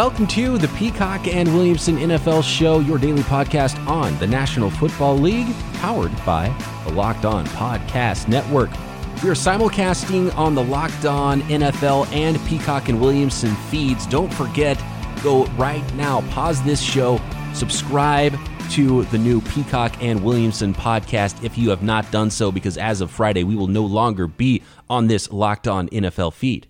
Welcome to the Peacock and Williamson NFL Show, your daily podcast on the National Football League, powered by the Locked On Podcast Network. We are simulcasting on the Locked On NFL and Peacock and Williamson feeds. Don't forget, go right now, pause this show, subscribe to the new Peacock and Williamson podcast if you have not done so, because as of Friday, we will no longer be on this Locked On NFL feed.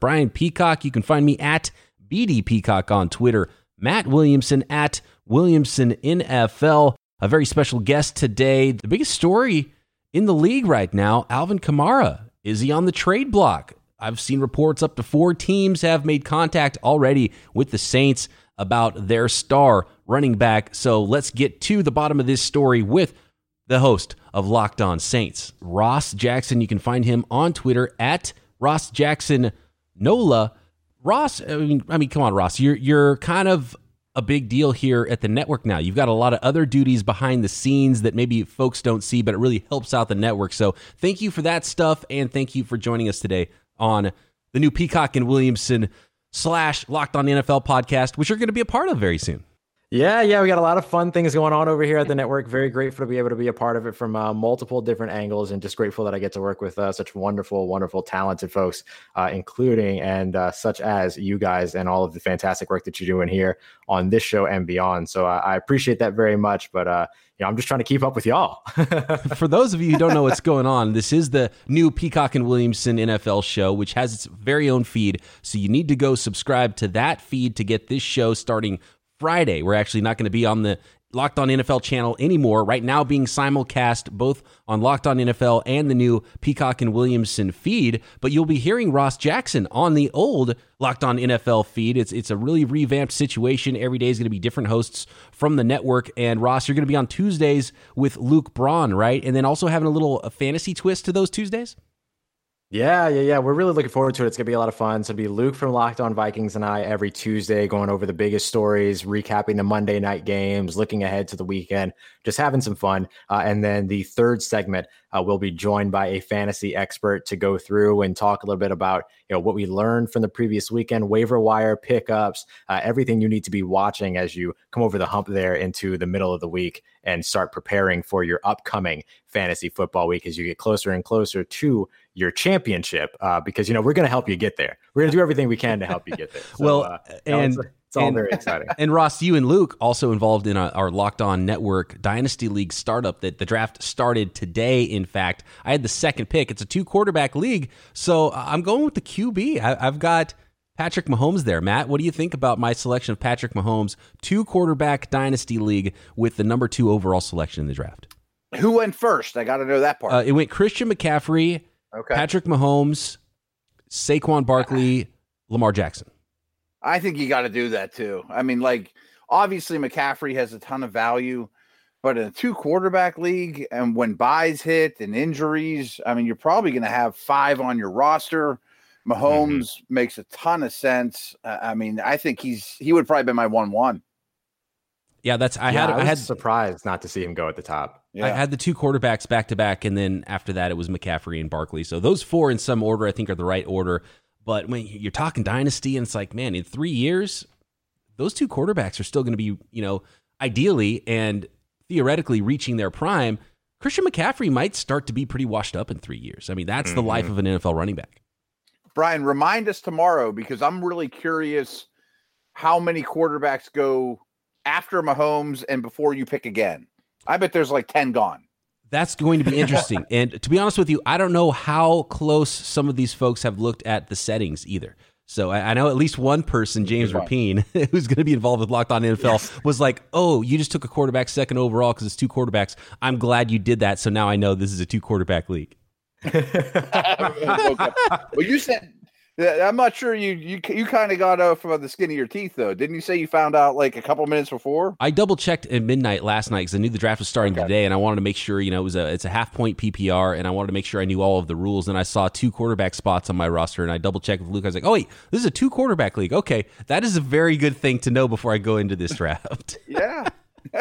Brian Peacock, you can find me at BD Peacock on Twitter, Matt Williamson at Williamson NFL. A very special guest today. The biggest story in the league right now, Alvin Kamara. Is he on the trade block? I've seen reports up to four teams have made contact already with the Saints about their star running back. So let's get to the bottom of this story with the host of Locked On Saints, Ross Jackson. You can find him on Twitter at Ross Jackson Nola. Ross, I mean, I mean, come on, Ross, you're you're kind of a big deal here at the network now. You've got a lot of other duties behind the scenes that maybe folks don't see, but it really helps out the network. So thank you for that stuff, and thank you for joining us today on the new Peacock and Williamson slash Locked On NFL podcast, which you're going to be a part of very soon. Yeah, yeah, we got a lot of fun things going on over here at the network. Very grateful to be able to be a part of it from uh, multiple different angles, and just grateful that I get to work with uh, such wonderful, wonderful, talented folks, uh, including and uh, such as you guys and all of the fantastic work that you're doing here on this show and beyond. So uh, I appreciate that very much. But uh, you know, I'm just trying to keep up with y'all. For those of you who don't know what's going on, this is the new Peacock and Williamson NFL show, which has its very own feed. So you need to go subscribe to that feed to get this show starting Friday. We're actually not going to be on the Locked On NFL channel anymore. Right now, being simulcast both on Locked On NFL and the new Peacock and Williamson feed. But you'll be hearing Ross Jackson on the old Locked On NFL feed. It's it's a really revamped situation. Every day is going to be different hosts from the network. And Ross, you're going to be on Tuesdays with Luke Braun, right? And then also having a little fantasy twist to those Tuesdays. Yeah, yeah, yeah. We're really looking forward to it. It's gonna be a lot of fun. So it'll be Luke from Locked On Vikings and I every Tuesday going over the biggest stories, recapping the Monday night games, looking ahead to the weekend, just having some fun. Uh, and then the third segment, uh, we'll be joined by a fantasy expert to go through and talk a little bit about you know what we learned from the previous weekend, waiver wire pickups, uh, everything you need to be watching as you come over the hump there into the middle of the week and start preparing for your upcoming fantasy football week as you get closer and closer to your championship uh, because you know we're going to help you get there. We're going to do everything we can to help you get there. So, well, uh, and it's, all and, very exciting. And Ross, you and Luke also involved in a, our Locked On Network Dynasty League startup that the draft started today. In fact, I had the second pick. It's a two quarterback league, so I'm going with the QB. I, I've got. Patrick Mahomes there. Matt, what do you think about my selection of Patrick Mahomes, two quarterback dynasty league with the number two overall selection in the draft? Who went first? I got to know that part. Uh, it went Christian McCaffrey, okay. Patrick Mahomes, Saquon Barkley, Lamar Jackson. I think you got to do that too. I mean, like obviously McCaffrey has a ton of value, but in a two quarterback league, and when byes hit and injuries, I mean, you're probably going to have five on your roster. Mahomes mm-hmm. makes a ton of sense. Uh, I mean, I think he's he would probably be my one one. Yeah, that's I yeah, had I, I, had surprised not to see him go at the top. Yeah. I had the two quarterbacks back to back, and then after that it was McCaffrey and Barkley. So those four in some order I think are the right order. But when you're talking dynasty, and it's like, man, in three years, those two quarterbacks are still going to be, you know, ideally and theoretically reaching their prime. Christian McCaffrey might start to be pretty washed up in three years. I mean, that's mm-hmm. the life of an NFL running back. Brian, remind us tomorrow because I'm really curious how many quarterbacks go after Mahomes and before you pick again. I bet there's like 10 gone. That's going to be interesting. and to be honest with you, I don't know how close some of these folks have looked at the settings either. So I, I know at least one person, James Rapine, who's going to be involved with Locked On NFL, yes. was like, "Oh, you just took a quarterback second overall because it's two quarterbacks. I'm glad you did that. So now I know this is a two quarterback league." well, you said I'm not sure you you you kind of got uh, off of the skin of your teeth though. Didn't you say you found out like a couple minutes before? I double checked at midnight last night because I knew the draft was starting okay. today, and I wanted to make sure you know it was a it's a half point PPR, and I wanted to make sure I knew all of the rules. And I saw two quarterback spots on my roster, and I double checked with Luke. I was like, oh wait, this is a two quarterback league. Okay, that is a very good thing to know before I go into this draft. yeah.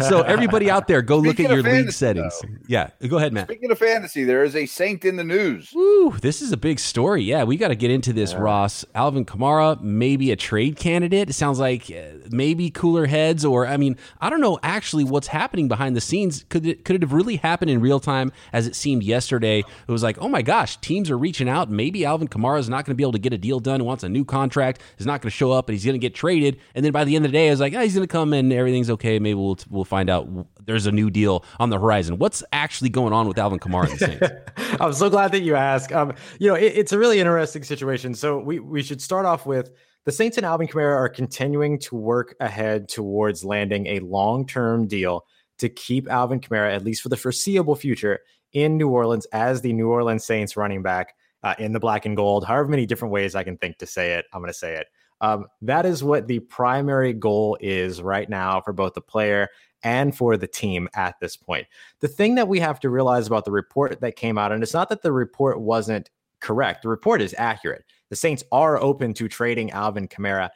so everybody out there, go Speaking look at your fantasy, league settings. Though, yeah, go ahead, Matt. Speaking of fantasy, there is a Saint in the news. Woo, this is a big story. Yeah, we got to get into this, yeah. Ross. Alvin Kamara, maybe a trade candidate. It sounds like uh, maybe cooler heads, or I mean, I don't know actually what's happening behind the scenes. Could it could it have really happened in real time as it seemed yesterday? It was like, oh my gosh, teams are reaching out. Maybe Alvin Kamara is not going to be able to get a deal done. Wants a new contract. Is not going to show up, and he's going to get traded. And then by the end of the day, I was like, oh, he's going to come and everything's okay. Maybe we'll we'll find out there's a new deal on the horizon. What's actually going on with Alvin Kamara and the Saints? I'm so glad that you asked. Um, you know, it, it's a really interesting situation. So we we should start off with the Saints and Alvin Kamara are continuing to work ahead towards landing a long term deal to keep Alvin Kamara, at least for the foreseeable future, in New Orleans as the New Orleans Saints running back uh, in the black and gold. However many different ways I can think to say it, I'm going to say it. Um, that is what the primary goal is right now for both the player and for the team at this point. The thing that we have to realize about the report that came out, and it's not that the report wasn't correct, the report is accurate. The Saints are open to trading Alvin Kamara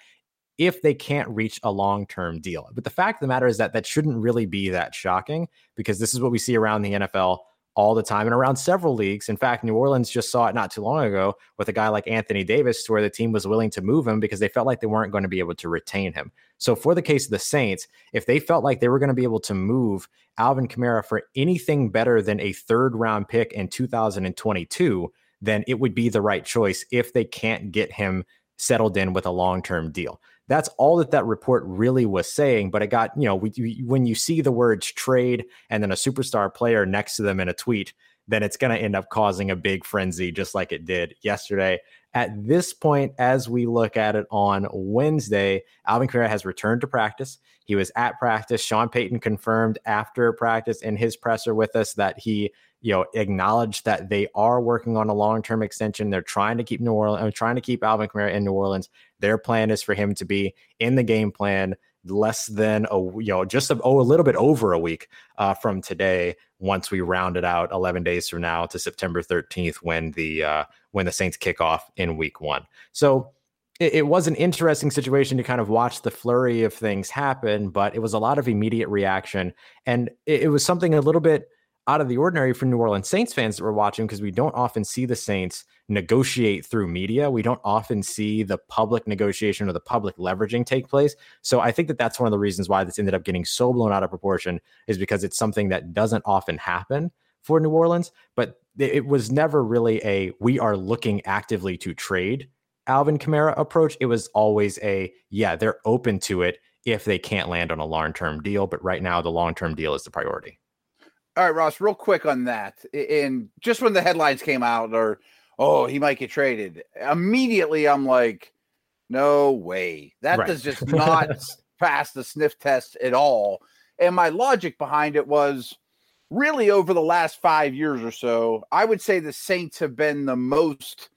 if they can't reach a long term deal. But the fact of the matter is that that shouldn't really be that shocking because this is what we see around the NFL all the time and around several leagues. In fact, New Orleans just saw it not too long ago with a guy like Anthony Davis, where the team was willing to move him because they felt like they weren't going to be able to retain him. So, for the case of the Saints, if they felt like they were going to be able to move Alvin Kamara for anything better than a third round pick in 2022, then it would be the right choice if they can't get him settled in with a long term deal. That's all that that report really was saying. But it got, you know, we, when you see the words trade and then a superstar player next to them in a tweet, then it's going to end up causing a big frenzy, just like it did yesterday. At this point, as we look at it on Wednesday, Alvin Kamara has returned to practice. He was at practice. Sean Payton confirmed after practice in his presser with us that he you know, acknowledged that they are working on a long-term extension. They're trying to keep New Orleans, uh, trying to keep Alvin Kamara in New Orleans. Their plan is for him to be in the game plan less than a you know just a, oh, a little bit over a week uh, from today. Once we round it out, 11 days from now to September 13th, when the uh, when the Saints kick off in Week One. So it, it was an interesting situation to kind of watch the flurry of things happen, but it was a lot of immediate reaction, and it, it was something a little bit out of the ordinary for New Orleans Saints fans that were watching because we don't often see the Saints negotiate through media. We don't often see the public negotiation or the public leveraging take place. So I think that that's one of the reasons why this ended up getting so blown out of proportion is because it's something that doesn't often happen for New Orleans, but it was never really a we are looking actively to trade Alvin Kamara approach. It was always a yeah, they're open to it if they can't land on a long-term deal, but right now the long-term deal is the priority. All right, Ross, real quick on that. And just when the headlines came out, or, oh, he might get traded, immediately I'm like, no way. That right. does just not pass the sniff test at all. And my logic behind it was really over the last five years or so, I would say the Saints have been the most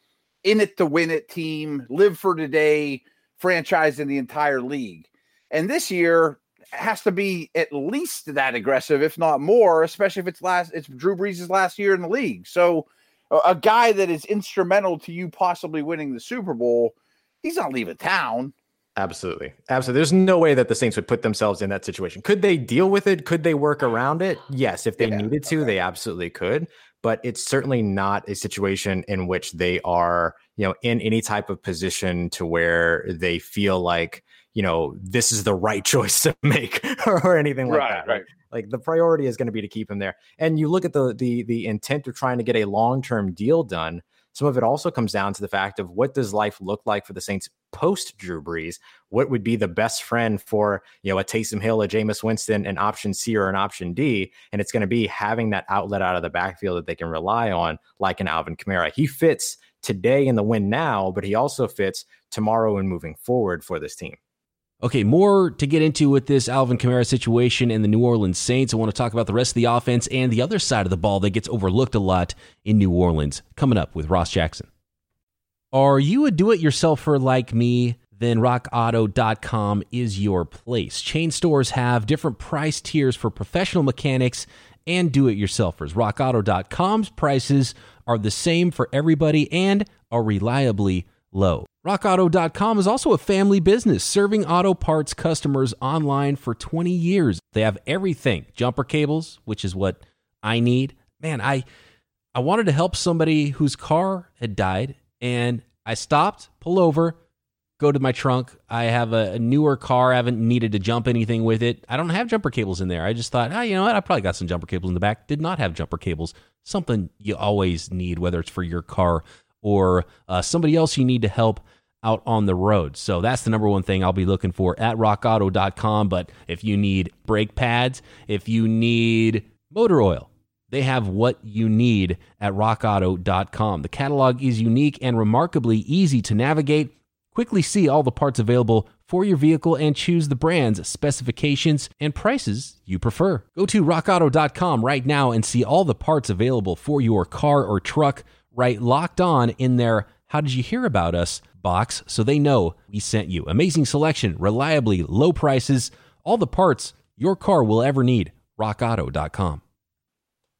in it to win it team, live for today franchise in the entire league. And this year, has to be at least that aggressive, if not more, especially if it's last it's Drew Brees' last year in the league. So a guy that is instrumental to you possibly winning the Super Bowl, he's not leaving town. Absolutely. Absolutely. There's no way that the Saints would put themselves in that situation. Could they deal with it? Could they work around it? Yes, if they yeah, needed to, okay. they absolutely could. But it's certainly not a situation in which they are, you know, in any type of position to where they feel like you know, this is the right choice to make or, anything like right, that. Right. Like the priority is going to be to keep him there. And you look at the the the intent of trying to get a long term deal done. Some of it also comes down to the fact of what does life look like for the Saints post Drew Brees? What would be the best friend for you know a Taysom Hill, a Jameis Winston, an option C or an option D? And it's going to be having that outlet out of the backfield that they can rely on, like an Alvin Kamara. He fits today in the win now, but he also fits tomorrow and moving forward for this team. Okay, more to get into with this Alvin Kamara situation and the New Orleans Saints. I want to talk about the rest of the offense and the other side of the ball that gets overlooked a lot in New Orleans. Coming up with Ross Jackson. Are you a do it yourselfer like me? Then rockauto.com is your place. Chain stores have different price tiers for professional mechanics and do it yourselfers. Rockauto.com's prices are the same for everybody and are reliably low. RockAuto.com is also a family business serving auto parts customers online for 20 years. They have everything jumper cables, which is what I need. Man, I. I wanted to help somebody whose car had died, and I stopped, pull over, go to my trunk. I have a, a, newer car. I haven't needed to jump anything with it. I don't have jumper cables in there. I just thought, oh, you know what? I probably got some jumper cables in the back. Did not have jumper cables. Something you always need, whether it's for your car or uh, somebody else you need to help out on the road. So that's the number one thing I'll be looking for at rockauto.com. But if you need brake pads, if you need motor oil, they have what you need at rockauto.com. The catalog is unique and remarkably easy to navigate. Quickly see all the parts available for your vehicle and choose the brands, specifications, and prices you prefer. Go to rockauto.com right now and see all the parts available for your car or truck. Write locked on in their How Did You Hear About Us box so they know we sent you. Amazing selection, reliably low prices, all the parts your car will ever need. RockAuto.com.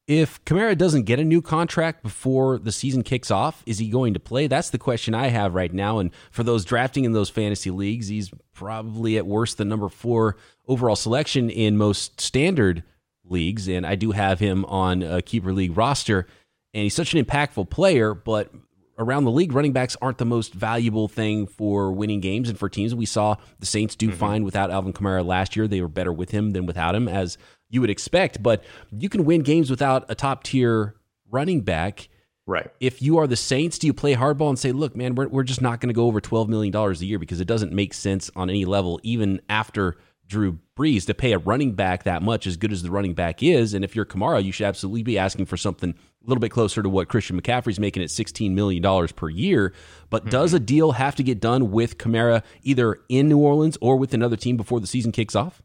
If Kamara doesn't get a new contract before the season kicks off, is he going to play? That's the question I have right now. And for those drafting in those fantasy leagues, he's probably at worst the number four overall selection in most standard leagues. And I do have him on a keeper league roster. And he's such an impactful player, but around the league, running backs aren't the most valuable thing for winning games and for teams. We saw the Saints do mm-hmm. fine without Alvin Kamara last year. They were better with him than without him, as you would expect. But you can win games without a top tier running back. Right. If you are the Saints, do you play hardball and say, look, man, we're, we're just not going to go over $12 million a year because it doesn't make sense on any level, even after Drew Brees, to pay a running back that much, as good as the running back is. And if you're Kamara, you should absolutely be asking for something a little bit closer to what Christian McCaffrey's making at $16 million per year. But mm-hmm. does a deal have to get done with Kamara either in New Orleans or with another team before the season kicks off?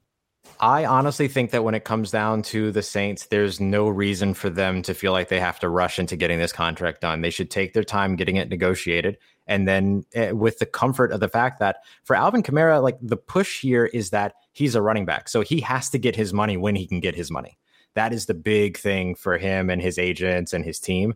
I honestly think that when it comes down to the Saints, there's no reason for them to feel like they have to rush into getting this contract done. They should take their time getting it negotiated. And then uh, with the comfort of the fact that for Alvin Kamara, like the push here is that he's a running back. So he has to get his money when he can get his money. That is the big thing for him and his agents and his team.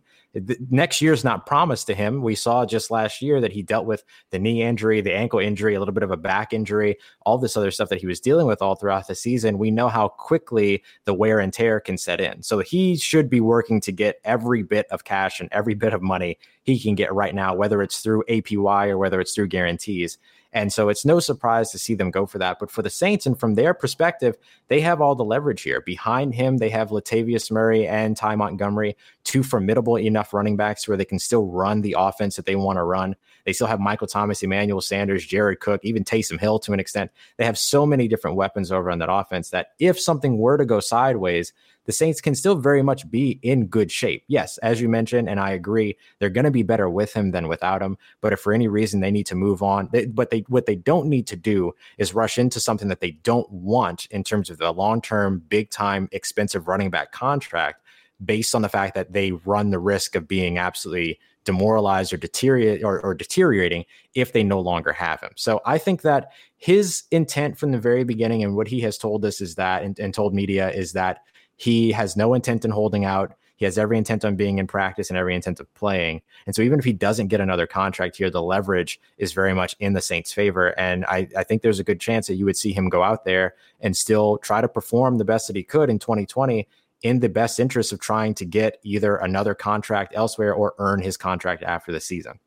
Next year's not promised to him. We saw just last year that he dealt with the knee injury, the ankle injury, a little bit of a back injury, all this other stuff that he was dealing with all throughout the season. We know how quickly the wear and tear can set in. So he should be working to get every bit of cash and every bit of money he can get right now, whether it's through APY or whether it's through guarantees. And so it's no surprise to see them go for that. But for the Saints, and from their perspective, they have all the leverage here. Behind him, they have Latavius Murray and Ty Montgomery, two formidable enough running backs where they can still run the offense that they want to run. They still have Michael Thomas, Emmanuel Sanders, Jared Cook, even Taysom Hill to an extent. They have so many different weapons over on that offense that if something were to go sideways, the Saints can still very much be in good shape. Yes, as you mentioned, and I agree, they're going to be better with him than without him. But if for any reason they need to move on, they, but they what they don't need to do is rush into something that they don't want in terms of the long term, big time, expensive running back contract based on the fact that they run the risk of being absolutely demoralized or deteriorate or, or, deteriorating if they no longer have him. So I think that his intent from the very beginning and what he has told us is that and, and told media is that he has no intent in holding out. He has every intent on being in practice and every intent of playing. And so even if he doesn't get another contract here, the leverage is very much in the Saints' favor. And I, I think there's a good chance that you would see him go out there and still try to perform the best that he could in 2020 in the best interest of trying to get either another contract elsewhere or earn his contract after the season.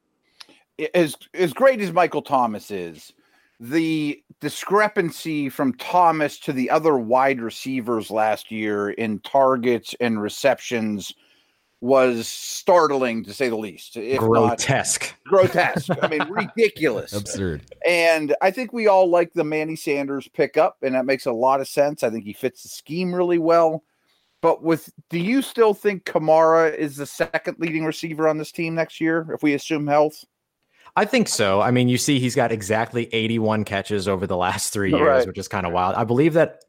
As as great as Michael Thomas is, the discrepancy from Thomas to the other wide receivers last year in targets and receptions was startling to say the least. If grotesque. Not, grotesque. I mean, ridiculous. Absurd. And I think we all like the Manny Sanders pickup, and that makes a lot of sense. I think he fits the scheme really well. But with do you still think Kamara is the second leading receiver on this team next year if we assume health? I think so. I mean, you see, he's got exactly 81 catches over the last three years, right. which is kind of wild. I believe that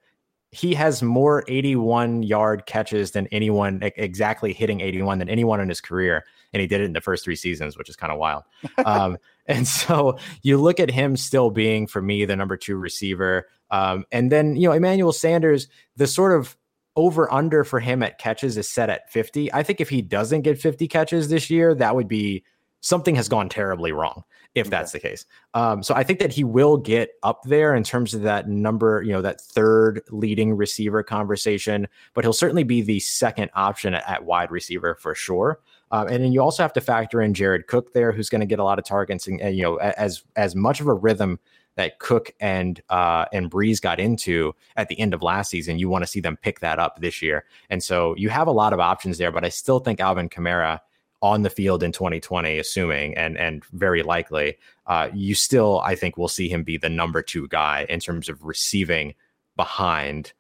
he has more 81 yard catches than anyone exactly hitting 81 than anyone in his career. And he did it in the first three seasons, which is kind of wild. um, and so you look at him still being, for me, the number two receiver. Um, and then, you know, Emmanuel Sanders, the sort of over under for him at catches is set at 50. I think if he doesn't get 50 catches this year, that would be something has gone terribly wrong. if that's the case. Um, so I think that he will get up there in terms of that number, you know, that third leading receiver conversation, but he'll certainly be the second option at, at wide receiver for sure. Um, and then you also have to factor in Jared Cook there, who's going to get a lot of targets, and, and, you know, as as much of a rhythm that Cook and uh, and Brees got into at the end of last season, you want to see them pick that up this year. And so you have a lot of options there, but I still think Alvin Kamara on the field in 2020, assuming and and very likely, uh, you still I think will see him be the number two guy in terms of receiving behind,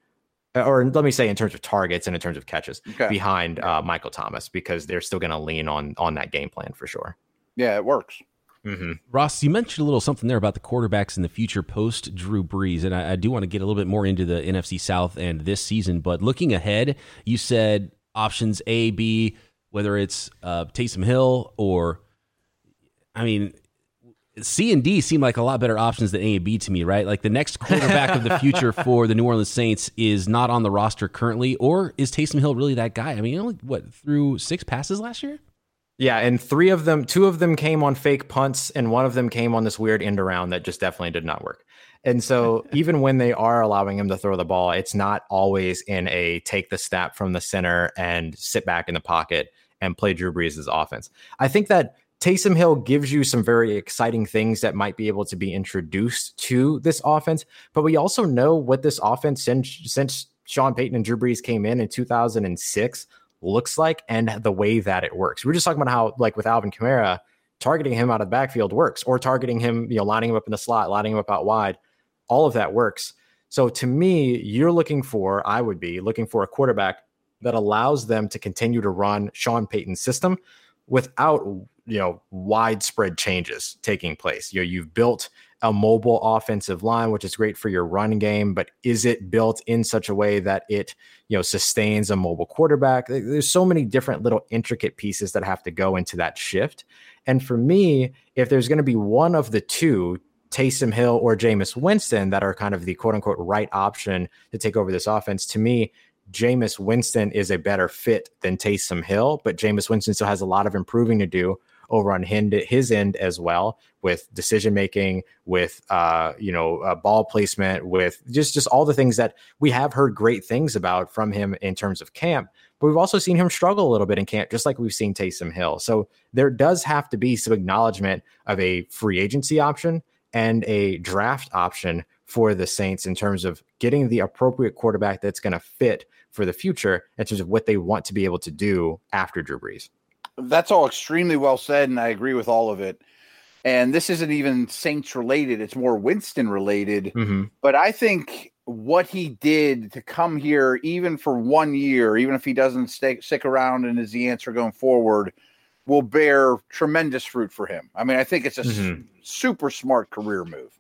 or let me say in terms of targets and in terms of catches okay. behind uh, Michael Thomas because they're still going to lean on on that game plan for sure. Yeah, it works. Mm-hmm. Ross, you mentioned a little something there about the quarterbacks in the future post Drew Brees, and I, I do want to get a little bit more into the NFC South and this season. But looking ahead, you said options A, B, whether it's uh, Taysom Hill or, I mean, C and D seem like a lot better options than A and B to me, right? Like the next quarterback of the future for the New Orleans Saints is not on the roster currently, or is Taysom Hill really that guy? I mean, only what threw six passes last year? Yeah, and three of them, two of them came on fake punts, and one of them came on this weird end around that just definitely did not work. And so, even when they are allowing him to throw the ball, it's not always in a take the snap from the center and sit back in the pocket and play Drew Brees' offense. I think that Taysom Hill gives you some very exciting things that might be able to be introduced to this offense, but we also know what this offense since since Sean Payton and Drew Brees came in in 2006 looks like and the way that it works. We are just talking about how, like with Alvin Kamara, targeting him out of the backfield works, or targeting him, you know, lining him up in the slot, lining him up out wide. All of that works. So to me, you're looking for, I would be looking for a quarterback that allows them to continue to run Sean Payton's system without, you know, widespread changes taking place. You know, you've built a mobile offensive line, which is great for your run game, but is it built in such a way that it, you know, sustains a mobile quarterback? There's so many different little intricate pieces that have to go into that shift. And for me, if there's going to be one of the two, Taysom Hill or Jameis Winston, that are kind of the quote unquote right option to take over this offense, to me, Jameis Winston is a better fit than Taysom Hill, but Jameis Winston still has a lot of improving to do over on his end as well with decision making, with uh, you know uh, ball placement, with just just all the things that we have heard great things about from him in terms of camp. But we've also seen him struggle a little bit in camp, just like we've seen Taysom Hill. So there does have to be some acknowledgement of a free agency option and a draft option for the Saints in terms of getting the appropriate quarterback that's going to fit for the future in terms of what they want to be able to do after Drew Brees. That's all extremely well said, and I agree with all of it. And this isn't even Saints related; it's more Winston related. Mm-hmm. But I think what he did to come here, even for one year, even if he doesn't stay, stick around and is the answer going forward, will bear tremendous fruit for him. I mean, I think it's a mm-hmm. super smart career move.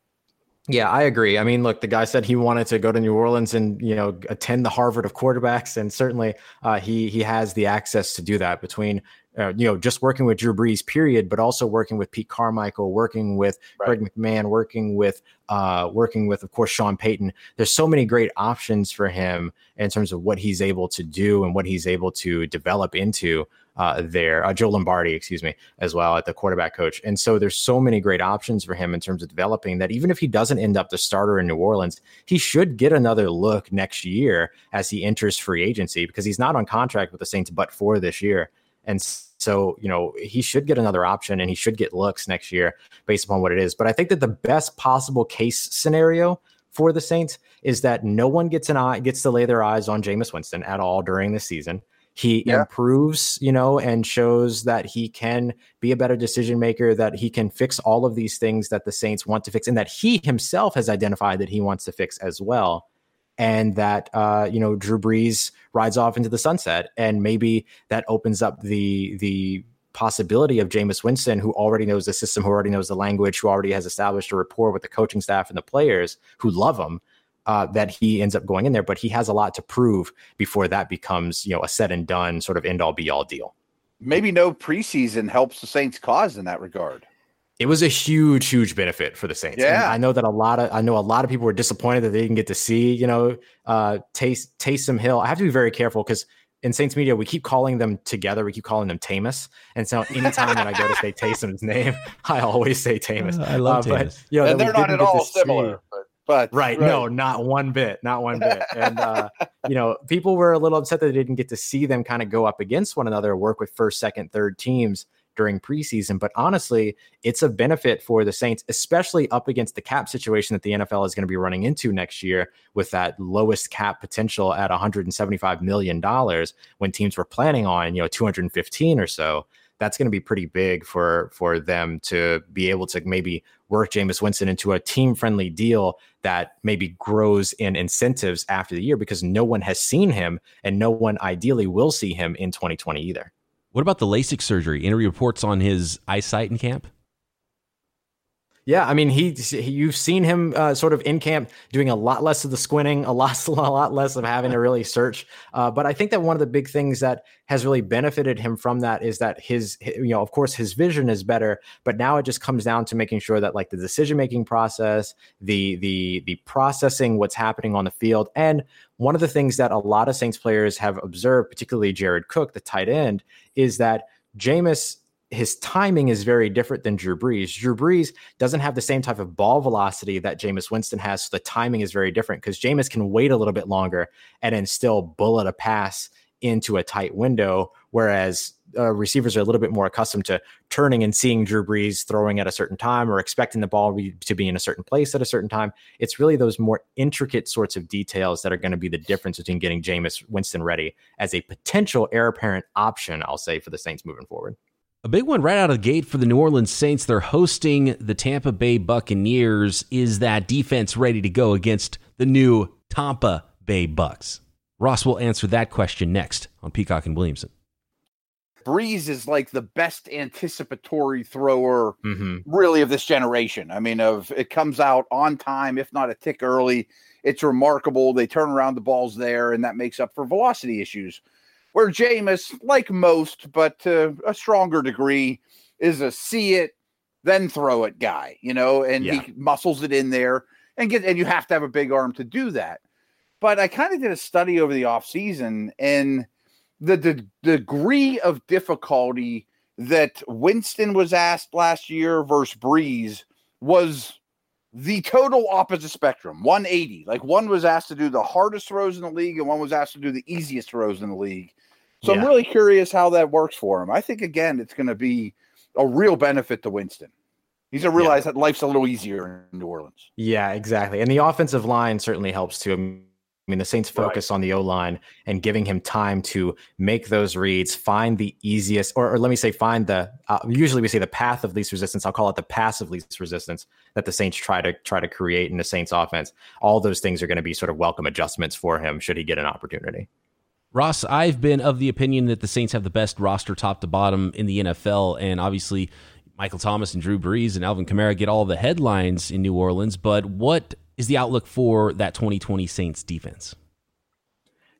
Yeah, I agree. I mean, look, the guy said he wanted to go to New Orleans and you know attend the Harvard of quarterbacks, and certainly uh, he he has the access to do that between uh, you know, just working with Drew Brees, period, but also working with Pete Carmichael, working with right. Greg McMahon, working with, uh, working with, of course, Sean Payton. There's so many great options for him in terms of what he's able to do and what he's able to develop into uh, there. Uh, Joe Lombardi, excuse me, as well at the quarterback coach. And so there's so many great options for him in terms of developing that even if he doesn't end up the starter in New Orleans, he should get another look next year as he enters free agency because he's not on contract with the Saints but for this year. And so, you know, he should get another option and he should get looks next year based upon what it is. But I think that the best possible case scenario for the Saints is that no one gets an eye gets to lay their eyes on Jameis Winston at all during the season. He yeah. improves, you know, and shows that he can be a better decision maker, that he can fix all of these things that the Saints want to fix, and that he himself has identified that he wants to fix as well and that uh, you know Drew Brees rides off into the sunset, and maybe that opens up the the possibility of Jameis Winston, who already knows the system, who already knows the language, who already has established a rapport with the coaching staff and the players who love him. Uh, that he ends up going in there, but he has a lot to prove before that becomes, you know, a said and done sort of end all be all deal. Maybe no preseason helps the Saints' cause in that regard it was a huge, huge benefit for the Saints. Yeah, and I know that a lot of I know a lot of people were disappointed that they didn't get to see you know uh Taste Taysom Hill. I have to be very careful because in Saints media, we keep calling them together. We keep calling them Tamus. And so anytime that I go to say Taysom's name, I always say Tamus. Uh, I love uh, But, you know, and they're not at all similar. But, but right, right, no, not one bit, not one bit. And uh, you know, people were a little upset that they didn't get to see them kind of go up against one another, work with first, second, third teams during preseason. But honestly, it's a benefit for the Saints, especially up against the cap situation that the NFL is going to be running into next year with that lowest cap potential at $175 million when teams were planning on, you know, 215 or so. That's going to be pretty big for for them to be able to maybe work Jameis Winston into a team friendly deal that maybe grows in incentives after the year because no one has seen him and no one ideally will see him in 2020 either. What about the LASIK surgery? Any reports on his eyesight in camp? Yeah, I mean, he, he you've seen him uh, sort of in camp doing a lot less of the squinting, a lot, a lot less of having to really search. Uh, but I think that one of the big things that has really benefited him from that is that his, you know, of course, his vision is better, but now it just comes down to making sure that like the decision making process, the the the processing what's happening on the field, and one of the things that a lot of Saints players have observed, particularly Jared Cook, the tight end, is that Jameis his timing is very different than Drew Brees. Drew Brees doesn't have the same type of ball velocity that Jameis Winston has. So the timing is very different because Jameis can wait a little bit longer and then still bullet a pass into a tight window, whereas uh, receivers are a little bit more accustomed to turning and seeing Drew Brees throwing at a certain time or expecting the ball to be in a certain place at a certain time. It's really those more intricate sorts of details that are going to be the difference between getting Jameis Winston ready as a potential heir apparent option, I'll say, for the Saints moving forward. A big one right out of the gate for the New Orleans Saints. They're hosting the Tampa Bay Buccaneers. Is that defense ready to go against the new Tampa Bay Bucks? Ross will answer that question next on Peacock and Williamson. Brees is like the best anticipatory thrower, mm-hmm. really, of this generation. I mean, of it comes out on time, if not a tick early. It's remarkable. They turn around the balls there, and that makes up for velocity issues where Jameis, like most, but to a stronger degree, is a see it, then throw it guy, you know, and yeah. he muscles it in there and get and you have to have a big arm to do that. But I kind of did a study over the offseason and the, the degree of difficulty that Winston was asked last year versus Brees was the total opposite spectrum 180 like one was asked to do the hardest throws in the league and one was asked to do the easiest throws in the league so yeah. I'm really curious how that works for him. I think again, it's going to be a real benefit to Winston. He's going to realize yeah. that life's a little easier in New Orleans. Yeah, exactly. And the offensive line certainly helps too. I mean, the Saints focus right. on the O line and giving him time to make those reads, find the easiest, or, or let me say, find the. Uh, usually, we say the path of least resistance. I'll call it the pass of least resistance that the Saints try to try to create in the Saints offense. All those things are going to be sort of welcome adjustments for him should he get an opportunity. Ross, I've been of the opinion that the Saints have the best roster top to bottom in the NFL, and obviously Michael Thomas and Drew Brees and Alvin Kamara get all the headlines in New Orleans. But what is the outlook for that 2020 Saints defense?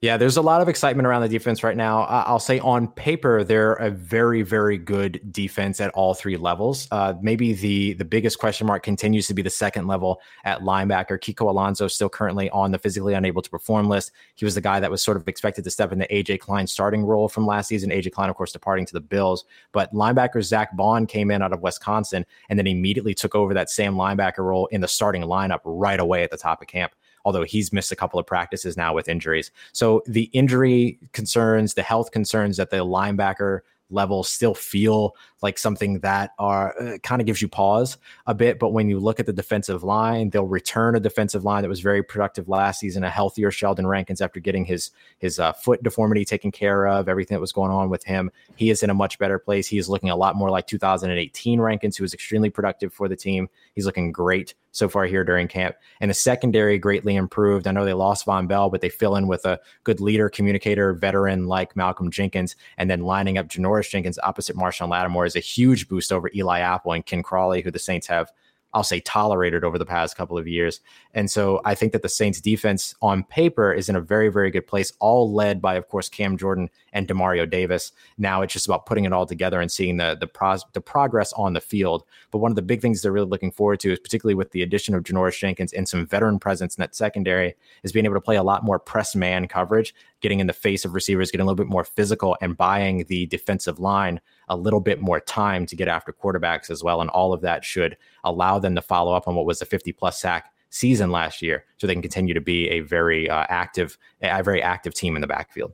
Yeah, there's a lot of excitement around the defense right now. I'll say on paper they're a very, very good defense at all three levels. Uh, maybe the the biggest question mark continues to be the second level at linebacker. Kiko Alonso still currently on the physically unable to perform list. He was the guy that was sort of expected to step into AJ Klein's starting role from last season. AJ Klein, of course, departing to the Bills, but linebacker Zack Baun came in out of Wisconsin and then immediately took over that same linebacker role in the starting lineup right away at the top of camp although he's missed a couple of practices now with injuries. So the injury concerns, the health concerns that the linebacker level still feel like something that are uh, kind of gives you pause a bit. But when you look at the defensive line, they'll return a defensive line that was very productive last season, a healthier Sheldon Rankins after getting his his uh, foot deformity taken care of, everything that was going on with him. He is in a much better place. He is looking a lot more like 2018 Rankins, who was extremely productive for the team. He's looking great so far here during camp. And the secondary greatly improved. I know they lost Vonn Bell, but they fill in with a good leader, communicator, veteran like Malcolm Jenkins, and then lining up Janoris Jenkins opposite Marshon Lattimore is a huge boost over Eli Apple and Ken Crawley, who the Saints have I'll say tolerated over the past couple of years. And so I think that the Saints defense on paper is in a very, very good place, all led by, of course, Cam Jordan and Demario Davis. Now it's just about putting it all together and seeing the the, pros, the progress on the field. But one of the big things they're really looking forward to is particularly with the addition of Janoris Jenkins and some veteran presence in that secondary is being able to play a lot more press man coverage getting in the face of receivers, getting a little bit more physical, and buying the defensive line a little bit more time to get after quarterbacks as well. And all of that should allow them to follow up on what was a 50 plus sack season last year, so they can continue to be a very uh, active, a very active team in the backfield.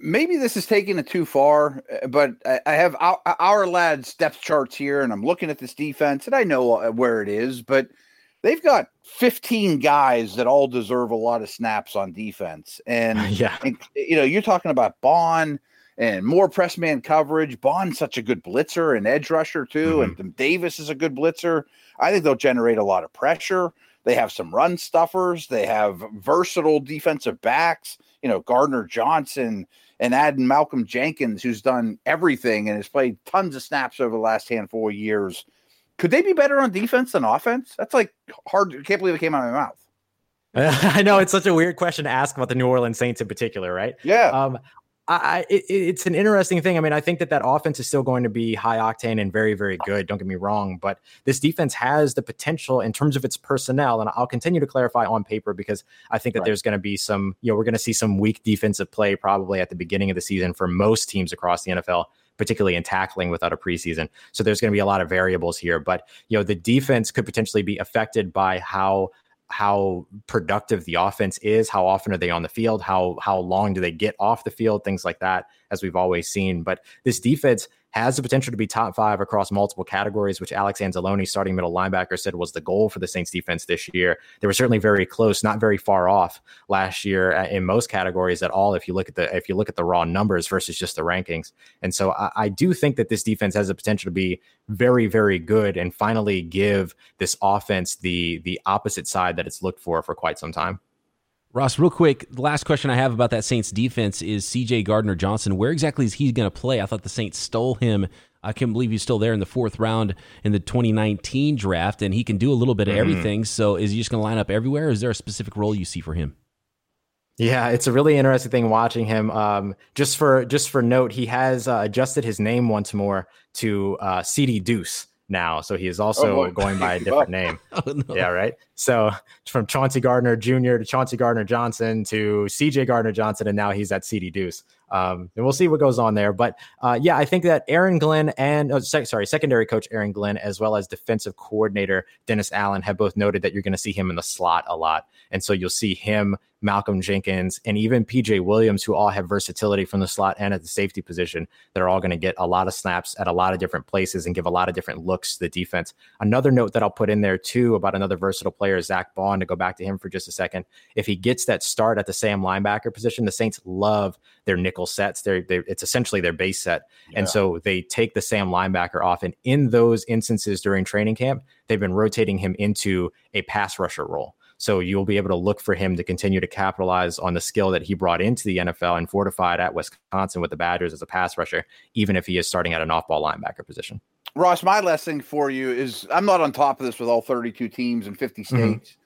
Maybe this is taking it too far, but I have our, Ourlads' depth charts here, and I'm looking at this defense, and I know uh, where it is, but they've got 15 guys that all deserve a lot of snaps on defense. And yeah, and, you know, you're talking about Baun and more press man coverage. Baun's such a good blitzer and edge rusher too, mm-hmm. and Davis is a good blitzer. I think they'll generate a lot of pressure. They have some run stuffers. They have versatile defensive backs. You know, Gardner Johnson and adding Malcolm Jenkins, who's done everything and has played tons of snaps over the last handful of years. Could they be better on defense than offense? That's like hard. I can't believe it came out of my mouth. I know it's such a weird question to ask about the New Orleans Saints in particular, right? Yeah. Um, I, it, it's an interesting thing. I mean, I think that that offense is still going to be high octane and very, very good. Don't get me wrong, but this defense has the potential in terms of its personnel, and I'll continue to clarify on paper because I think that right. there's going to be some, you know, we're going to see some weak defensive play probably at the beginning of the season for most teams across the NFL particularly in tackling without a preseason. So there's going to be a lot of variables here, but you know the defense could potentially be affected by how how productive the offense is, how often are they on the field, how how long do they get off the field, things like that, as we've always seen. But this defense has the potential to be top five across multiple categories, which Alex Anzalone, starting middle linebacker, said was the goal for the Saints defense this year. They were certainly very close, not very far off last year uh, in most categories at all. If you look at the if you look at the raw numbers versus just the rankings, and so I, I do think that this defense has the potential to be very, very good and finally give this offense the the opposite side that it's looked for for quite some time. Ross, real quick, the last question I have about that Saints defense is CJ Gardner Johnson. Where exactly is he going to play? I thought the Saints stole him. I can't believe he's still there in the fourth round in the 2019 draft, and he can do a little bit of mm-hmm. everything. So is he just going to line up everywhere? is there a specific role you see for him? Yeah, it's a really interesting thing watching him. Um, just for just for note, he has uh, adjusted his name once more to uh, CD Deuce now. So he is also oh, going by a different name. oh, no. Yeah, right. So from Chauncey Gardner Jr. to Chauncey Gardner Johnson to CJ Gardner Johnson, and now he's at CD Deuce. Um, and we'll see what goes on there. But uh, yeah, I think that Aaron Glenn and oh, sec- sorry, secondary coach Aaron Glenn, as well as defensive coordinator Dennis Allen, have both noted that you're going to see him in the slot a lot, and so you'll see him Malcolm Jenkins, and even PJ Williams, who all have versatility from the slot and at the safety position, that are all going to get a lot of snaps at a lot of different places and give a lot of different looks to the defense. Another note that I'll put in there too about another versatile player, Zack Baun, to go back to him for just a second. If he gets that start at the Sam linebacker position, the Saints love their nickel sets. They're, they're it's essentially their base set. Yeah. And so they take the Sam linebacker off. And in those instances during training camp, they've been rotating him into a pass rusher role. So you'll be able to look for him to continue to capitalize on the skill that he brought into the NFL and fortified at Wisconsin with the Badgers as a pass rusher, even if he is starting at an off ball linebacker position. Ross, my last thing for you is I'm not on top of this with all 32 teams and 50 mm-hmm. states. Mm-hmm.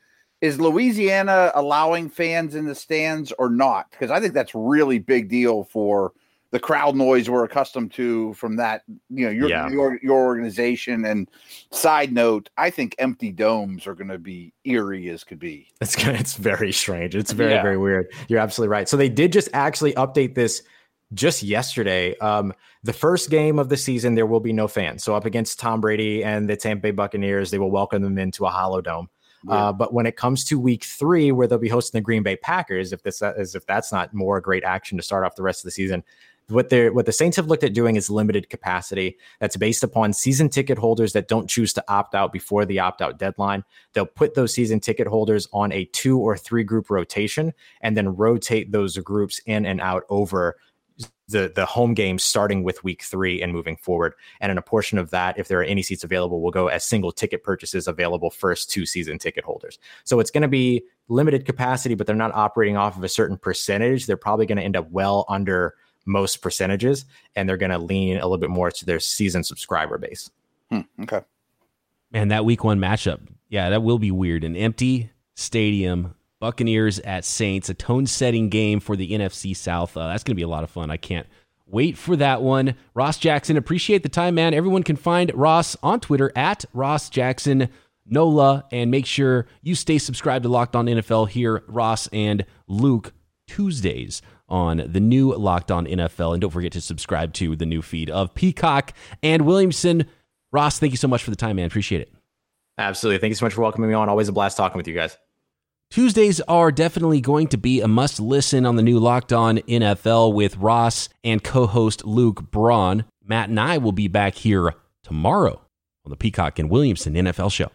Is Louisiana allowing fans in the stands or not? Because I think that's really big deal for – the crowd noise we're accustomed to from that, you know, your yeah. your your organization. And side note, I think empty domes are going to be eerie as could be. It's it's very strange. It's very yeah. very weird. You're absolutely right. So they did just actually update this just yesterday. Um, the first game of the season, there will be no fans. So up against Tom Brady and the Tampa Bay Buccaneers, they will welcome them into a hollow dome. Uh, but when it comes to week three, where they'll be hosting the Green Bay Packers, if this as if that's not more great action to start off the rest of the season, what they what the Saints have looked at doing is limited capacity. That's based upon season ticket holders that don't choose to opt out before the opt out deadline. They'll put those season ticket holders on a two or three group rotation and then rotate those groups in and out over the the home games starting with week three and moving forward. And in a portion of that, if there are any seats available, will go as single ticket purchases available first to season ticket holders. So it's going to be limited capacity, but they're not operating off of a certain percentage. They're probably going to end up well under most percentages, and they're going to lean a little bit more to their season subscriber base. Hmm, okay. Man, that week one matchup, yeah, that will be weird. An empty stadium, Buccaneers at Saints, a tone setting game for the NFC South. Uh, that's going to be a lot of fun. I can't wait for that one. Ross Jackson, appreciate the time, man. Everyone can find Ross on Twitter at Ross Jackson Nola, and make sure you stay subscribed to Locked On NFL here, Ross and Luke Tuesdays on the new Locked On NFL. And don't forget to subscribe to the new feed of Peacock and Williamson. Ross, thank you so much for the time, man. Appreciate it. Absolutely. Thank you so much for welcoming me on. Always a blast talking with you guys. Tuesdays are definitely going to be a must listen on the new Locked On NFL with Ross and co host Luke Braun. Matt and I will be back here tomorrow on the Peacock and Williamson NFL show.